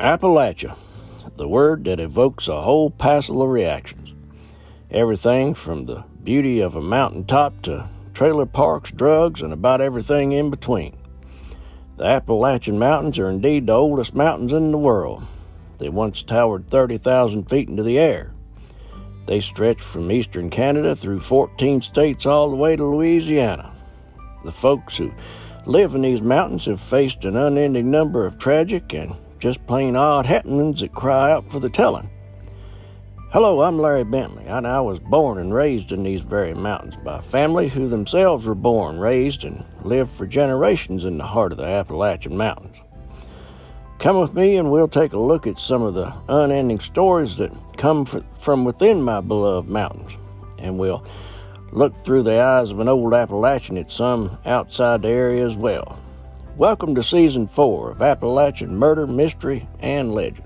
Appalachia, the word that evokes a whole passel of reactions. Everything from the beauty of a mountaintop to trailer parks, drugs, and about everything in between. The Appalachian Mountains are indeed the oldest mountains in the world. They once towered 30,000 feet into the air. They stretch from eastern Canada through 14 states all the way to Louisiana. The folks who live in these mountains have faced an unending number of tragic and just plain odd happenings that cry out for the telling. Hello, I'm Larry Bentley, and I was born and raised in these very mountains by a family who themselves were born, raised, and lived for generations in the heart of the Appalachian Mountains. Come with me, and we'll take a look at some of the unending stories that come from within my beloved mountains, and we'll look through the eyes of an old Appalachian at some outside the area as well. Welcome to Season 4 of Appalachian Murder, Mystery, and Legend.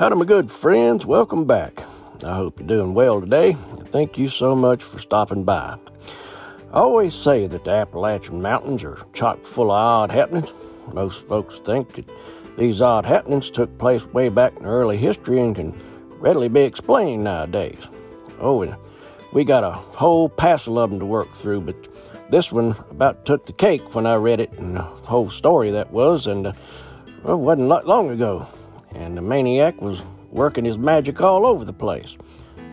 Howdy, my good friends. Welcome back. I hope you're doing well today. Thank you so much for stopping by. I always say that the Appalachian Mountains are chock full of odd happenings. Most folks think that these odd happenings took place way back in early history and can readily be explained nowadays. Oh, and we got a whole passel of them to work through, but this one about took the cake when I read it and the whole story that was, and uh, well, it wasn't long ago and the maniac was working his magic all over the place.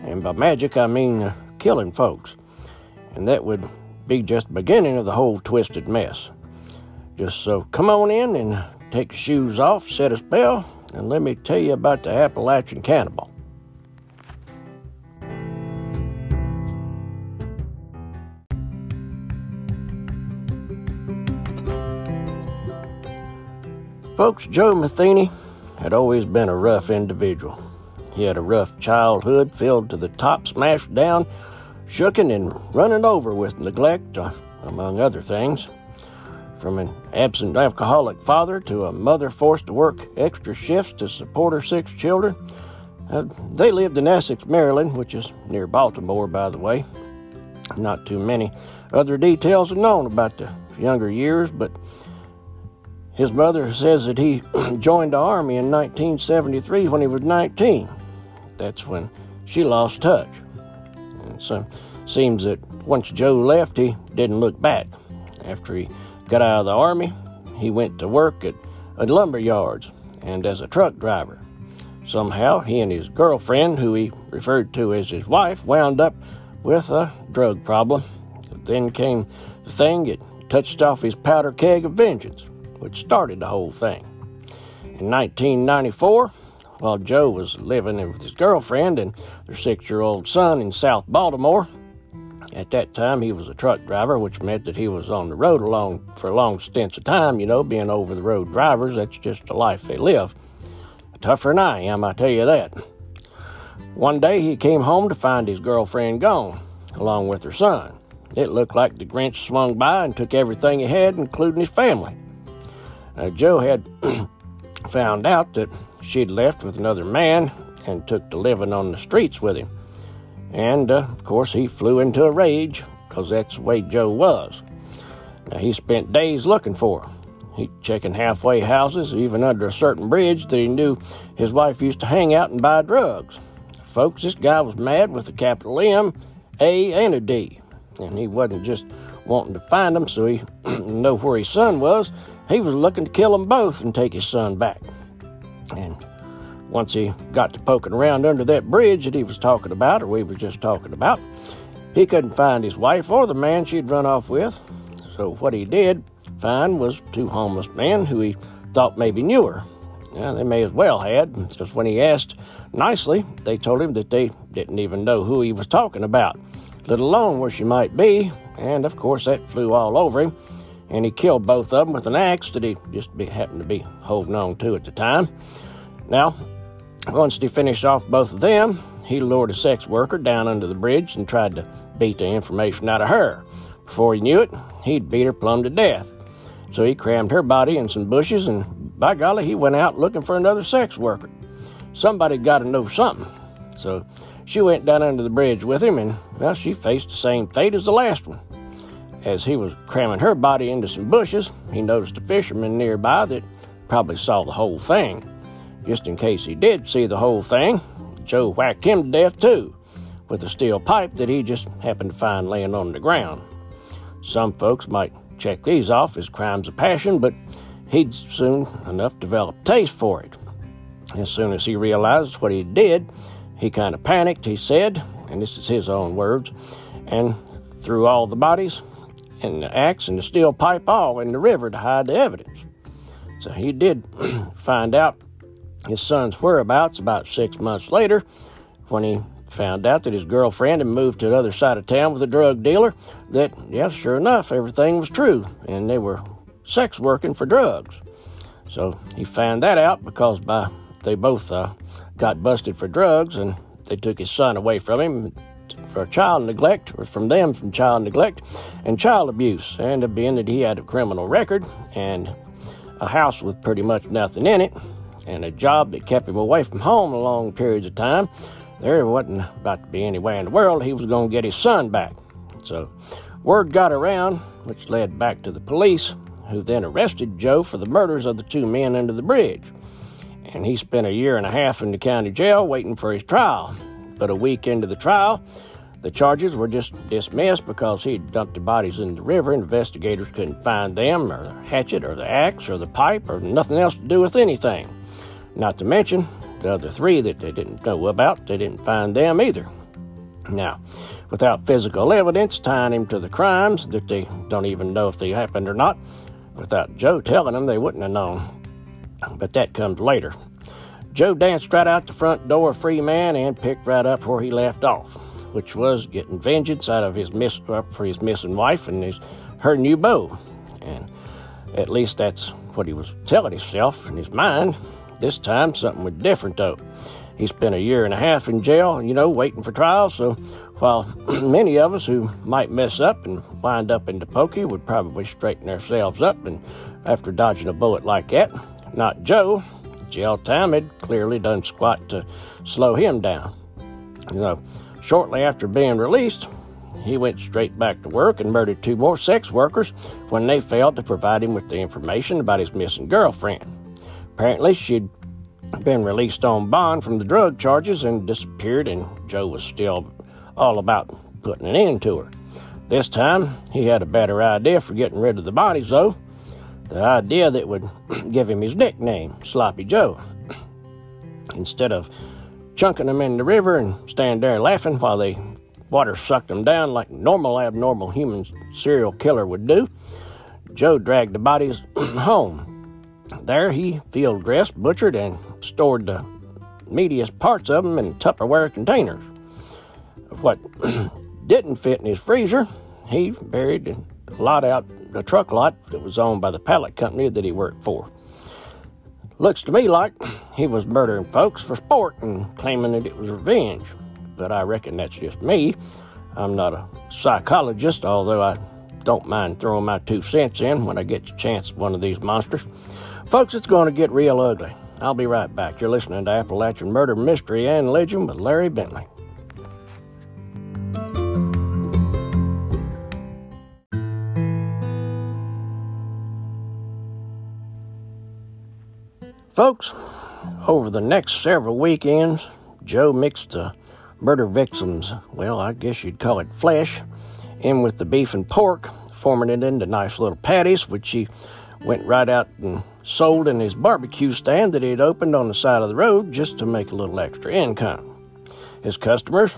And by magic, I mean uh, killing folks. And that would be just the beginning of the whole twisted mess. Just so come on in and take your shoes off, set a spell, and let me tell you about the Appalachian cannibal. Folks, Joe Metheny had always been a rough individual. He had a rough childhood filled to the top, smashed down, shooken, and running over with neglect, uh, among other things. From an absent alcoholic father to a mother forced to work extra shifts to support her six children. Uh, they lived in Essex, Maryland, which is near Baltimore, by the way. Not too many other details are known about the younger years, but his mother says that he joined the Army in 1973 when he was 19. That's when she lost touch. And so seems that once Joe left, he didn't look back. After he got out of the Army, he went to work at, at lumber yards and as a truck driver. Somehow, he and his girlfriend, who he referred to as his wife, wound up with a drug problem. Then came the thing that touched off his powder keg of vengeance which started the whole thing. In 1994, while Joe was living with his girlfriend and their six year old son in South Baltimore, at that time he was a truck driver, which meant that he was on the road along for long stints of time, you know, being over the road drivers, that's just the life they live. Tougher than I am, I tell you that. One day he came home to find his girlfriend gone, along with her son. It looked like the Grinch swung by and took everything he had, including his family. Uh, Joe had found out that she'd left with another man and took to living on the streets with him. And, uh, of course, he flew into a rage because that's the way Joe was. Now, he spent days looking for her. He checking halfway houses, even under a certain bridge that he knew his wife used to hang out and buy drugs. Folks, this guy was mad with a capital M, A, and a D. And he wasn't just wanting to find them so he know where his son was. He was looking to kill them both and take his son back. And once he got to poking around under that bridge that he was talking about, or we were just talking about, he couldn't find his wife or the man she'd run off with. So what he did find was two homeless men who he thought maybe knew her. Yeah, they may as well had, because when he asked nicely, they told him that they didn't even know who he was talking about, let alone where she might be, and of course that flew all over him, and he killed both of them with an axe that he just be, happened to be holding on to at the time. Now, once he finished off both of them, he lured a sex worker down under the bridge and tried to beat the information out of her. Before he knew it, he'd beat her plumb to death. So he crammed her body in some bushes, and by golly, he went out looking for another sex worker. Somebody got to know something. So she went down under the bridge with him, and, well, she faced the same fate as the last one. As he was cramming her body into some bushes, he noticed a fisherman nearby that probably saw the whole thing. Just in case he did see the whole thing, Joe whacked him to death too, with a steel pipe that he just happened to find laying on the ground. Some folks might check these off as crimes of passion, but he'd soon enough develop taste for it. As soon as he realized what he did, he kind of panicked, he said, and this is his own words, and threw all the bodies and the axe and the steel pipe all in the river to hide the evidence. So he did find out his son's whereabouts about six months later when he found out that his girlfriend had moved to the other side of town with a drug dealer. That, yes, sure enough, everything was true, and they were sex working for drugs. So he found that out because by they both uh, got busted for drugs, and they took his son away from him for child neglect, or from them from child neglect and child abuse. And being that he had a criminal record and a house with pretty much nothing in it, and a job that kept him away from home long periods of time, there wasn't about to be any way in the world he was going to get his son back. So word got around, which led back to the police, who then arrested Joe for the murders of the two men under the bridge. And he spent a year and a half in the county jail waiting for his trial. But a week into the trial, the charges were just dismissed because he'd dumped the bodies in the river. And investigators couldn't find them, or the hatchet, or the axe, or the pipe, or nothing else to do with anything. Not to mention the other three that they didn't know about, they didn't find them either. Now, without physical evidence tying him to the crimes that they don't even know if they happened or not, without Joe telling them, they wouldn't have known. But that comes later. Joe danced right out the front door free man and picked right up where he left off, which was getting vengeance out of his miss uh, for his missing wife and his her new beau. And at least that's what he was telling himself in his mind. This time, something was different, though. He spent a year and a half in jail, you know, waiting for trial, so while many of us who might mess up and wind up in the pokey would probably straighten ourselves up and after dodging a bullet like that, not Joe. Jail time had clearly done squat to slow him down. You know, shortly after being released, he went straight back to work and murdered two more sex workers when they failed to provide him with the information about his missing girlfriend. Apparently, she'd been released on bond from the drug charges and disappeared, and Joe was still all about putting an end to her. This time, he had a better idea for getting rid of the bodies, though. The idea that would give him his nickname, Sloppy Joe. Instead of chunking them in the river and stand there laughing while the water sucked them down like normal, abnormal human serial killer would do, Joe dragged the bodies home there he field dressed, butchered, and stored the meatiest parts of them in Tupperware containers. What didn't fit in his freezer, he buried a lot out the truck lot that was owned by the pallet company that he worked for. Looks to me like he was murdering folks for sport and claiming that it was revenge. But I reckon that's just me. I'm not a psychologist, although I don't mind throwing my two cents in when I get the chance one of these monsters. Folks, it's going to get real ugly. I'll be right back. You're listening to Appalachian Murder Mystery and Legend with Larry Bentley. Folks, over the next several weekends, Joe mixed the murder victims, well, I guess you'd call it flesh, in with the beef and pork, forming it into nice little patties, which he went right out and sold in his barbecue stand that he had opened on the side of the road just to make a little extra income. His customers,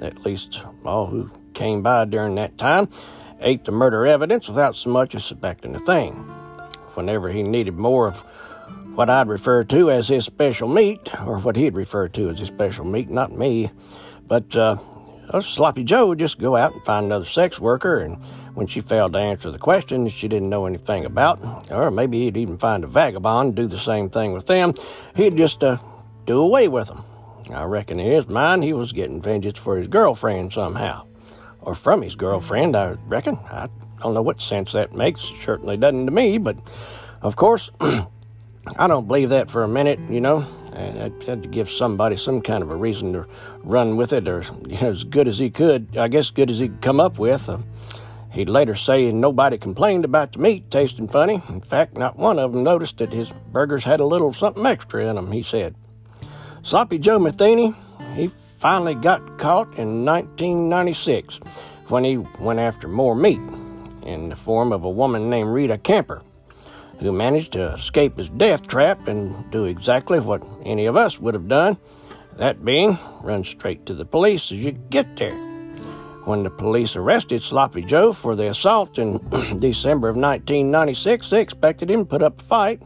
at least all who came by during that time, ate the murder evidence without so much as suspecting a thing. Whenever he needed more of what I'd refer to as his special meat, or what he'd refer to as his special meat, not me. But uh, Sloppy Joe would just go out and find another sex worker, and when she failed to answer the question she didn't know anything about, or maybe he'd even find a vagabond do the same thing with them, he'd just uh, do away with them. I reckon in his mind he was getting vengeance for his girlfriend somehow, or from his girlfriend, I reckon. I don't know what sense that makes. It certainly doesn't to me, but of course, I don't believe that for a minute, you know. I had to give somebody some kind of a reason to run with it, or you know, as good as he could, I guess, good as he could come up with. Uh, He'd later say nobody complained about the meat tasting funny. In fact, not one of them noticed that his burgers had a little something extra in them, he said. Sloppy Joe Metheny, he finally got caught in 1996 when he went after more meat in the form of a woman named Rita Camper, who managed to escape his death trap and do exactly what any of us would have done that being, run straight to the police as you get there. When the police arrested Sloppy Joe for the assault in December of 1996, they expected him to put up a fight.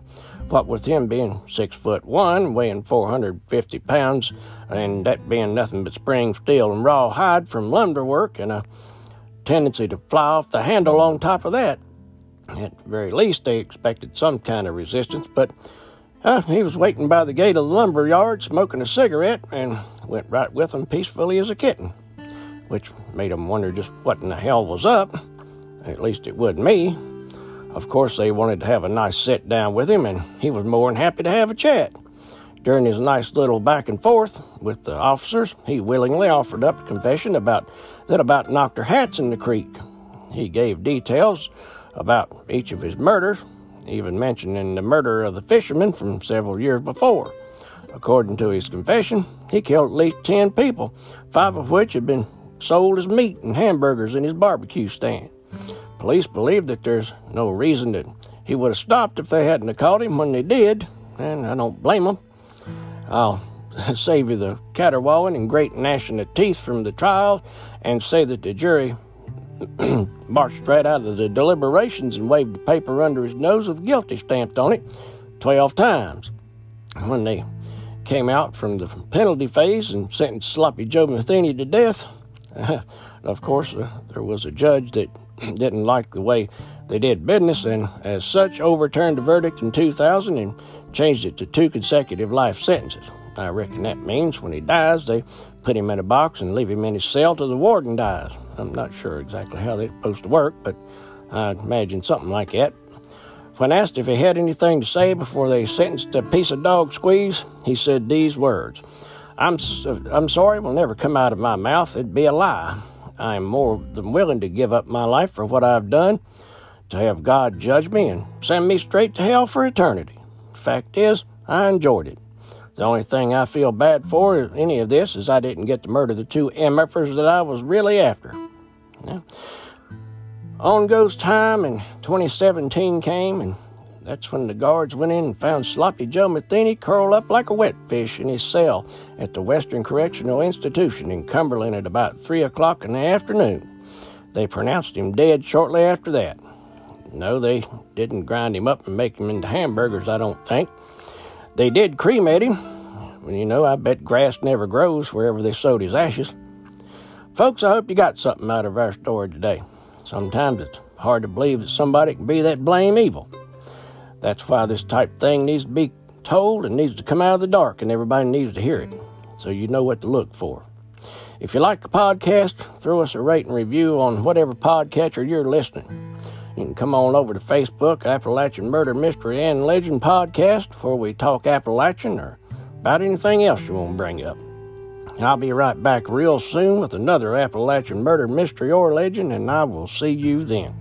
What with him being six foot one, weighing 450 pounds, and that being nothing but spring steel and raw hide from lumber work, and a tendency to fly off the handle on top of that. At the very least, they expected some kind of resistance, but uh, he was waiting by the gate of the lumber yard smoking a cigarette and went right with them peacefully as a kitten which made them wonder just what in the hell was up. At least it would me. Of course, they wanted to have a nice sit down with him, and he was more than happy to have a chat. During his nice little back and forth with the officers, he willingly offered up a confession about that about knocked their hats in the creek. He gave details about each of his murders, even mentioning the murder of the fisherman from several years before. According to his confession, he killed at least ten people, five of which had been sold as meat and hamburgers in his barbecue stand. Police believe that there's no reason that he would have stopped if they hadn't caught him when they did, and I don't blame them. I'll save you the caterwauling and great gnashing of teeth from the trial and say that the jury marched straight out of the deliberations and waved the paper under his nose with guilty stamped on it 12 times. When they came out from the penalty phase and sentenced Sloppy Joe Metheny to death, of course, uh, there was a judge that didn't like the way they did business and, as such, overturned the verdict in 2000 and changed it to two consecutive life sentences. I reckon that means when he dies, they put him in a box and leave him in his cell till the warden dies. I'm not sure exactly how that's supposed to work, but I imagine something like that. When asked if he had anything to say before they sentenced a piece of dog squeeze, he said these words I'm, I'm sorry will never come out of my mouth. It'd be a lie. I am more than willing to give up my life for what I've done, to have God judge me and send me straight to hell for eternity. Fact is, I enjoyed it. The only thing I feel bad for any of this is I didn't get to murder the two MFers that I was really after. Now, on goes time, and 2017 came, and that's when the guards went in and found Sloppy Joe Metheny curled up like a wet fish in his cell at the Western Correctional Institution in Cumberland at about 3 o'clock in the afternoon. They pronounced him dead shortly after that. No, they didn't grind him up and make him into hamburgers, I don't think. They did cremate him. Well, you know, I bet grass never grows wherever they sowed his ashes. Folks, I hope you got something out of our story today. Sometimes it's hard to believe that somebody can be that blame evil. That's why this type thing needs to be told and needs to come out of the dark, and everybody needs to hear it so you know what to look for. If you like the podcast, throw us a rate and review on whatever podcatcher you're listening. You can come on over to Facebook, Appalachian Murder Mystery and Legend Podcast, before we talk Appalachian or about anything else you want to bring up. I'll be right back real soon with another Appalachian Murder Mystery or Legend, and I will see you then.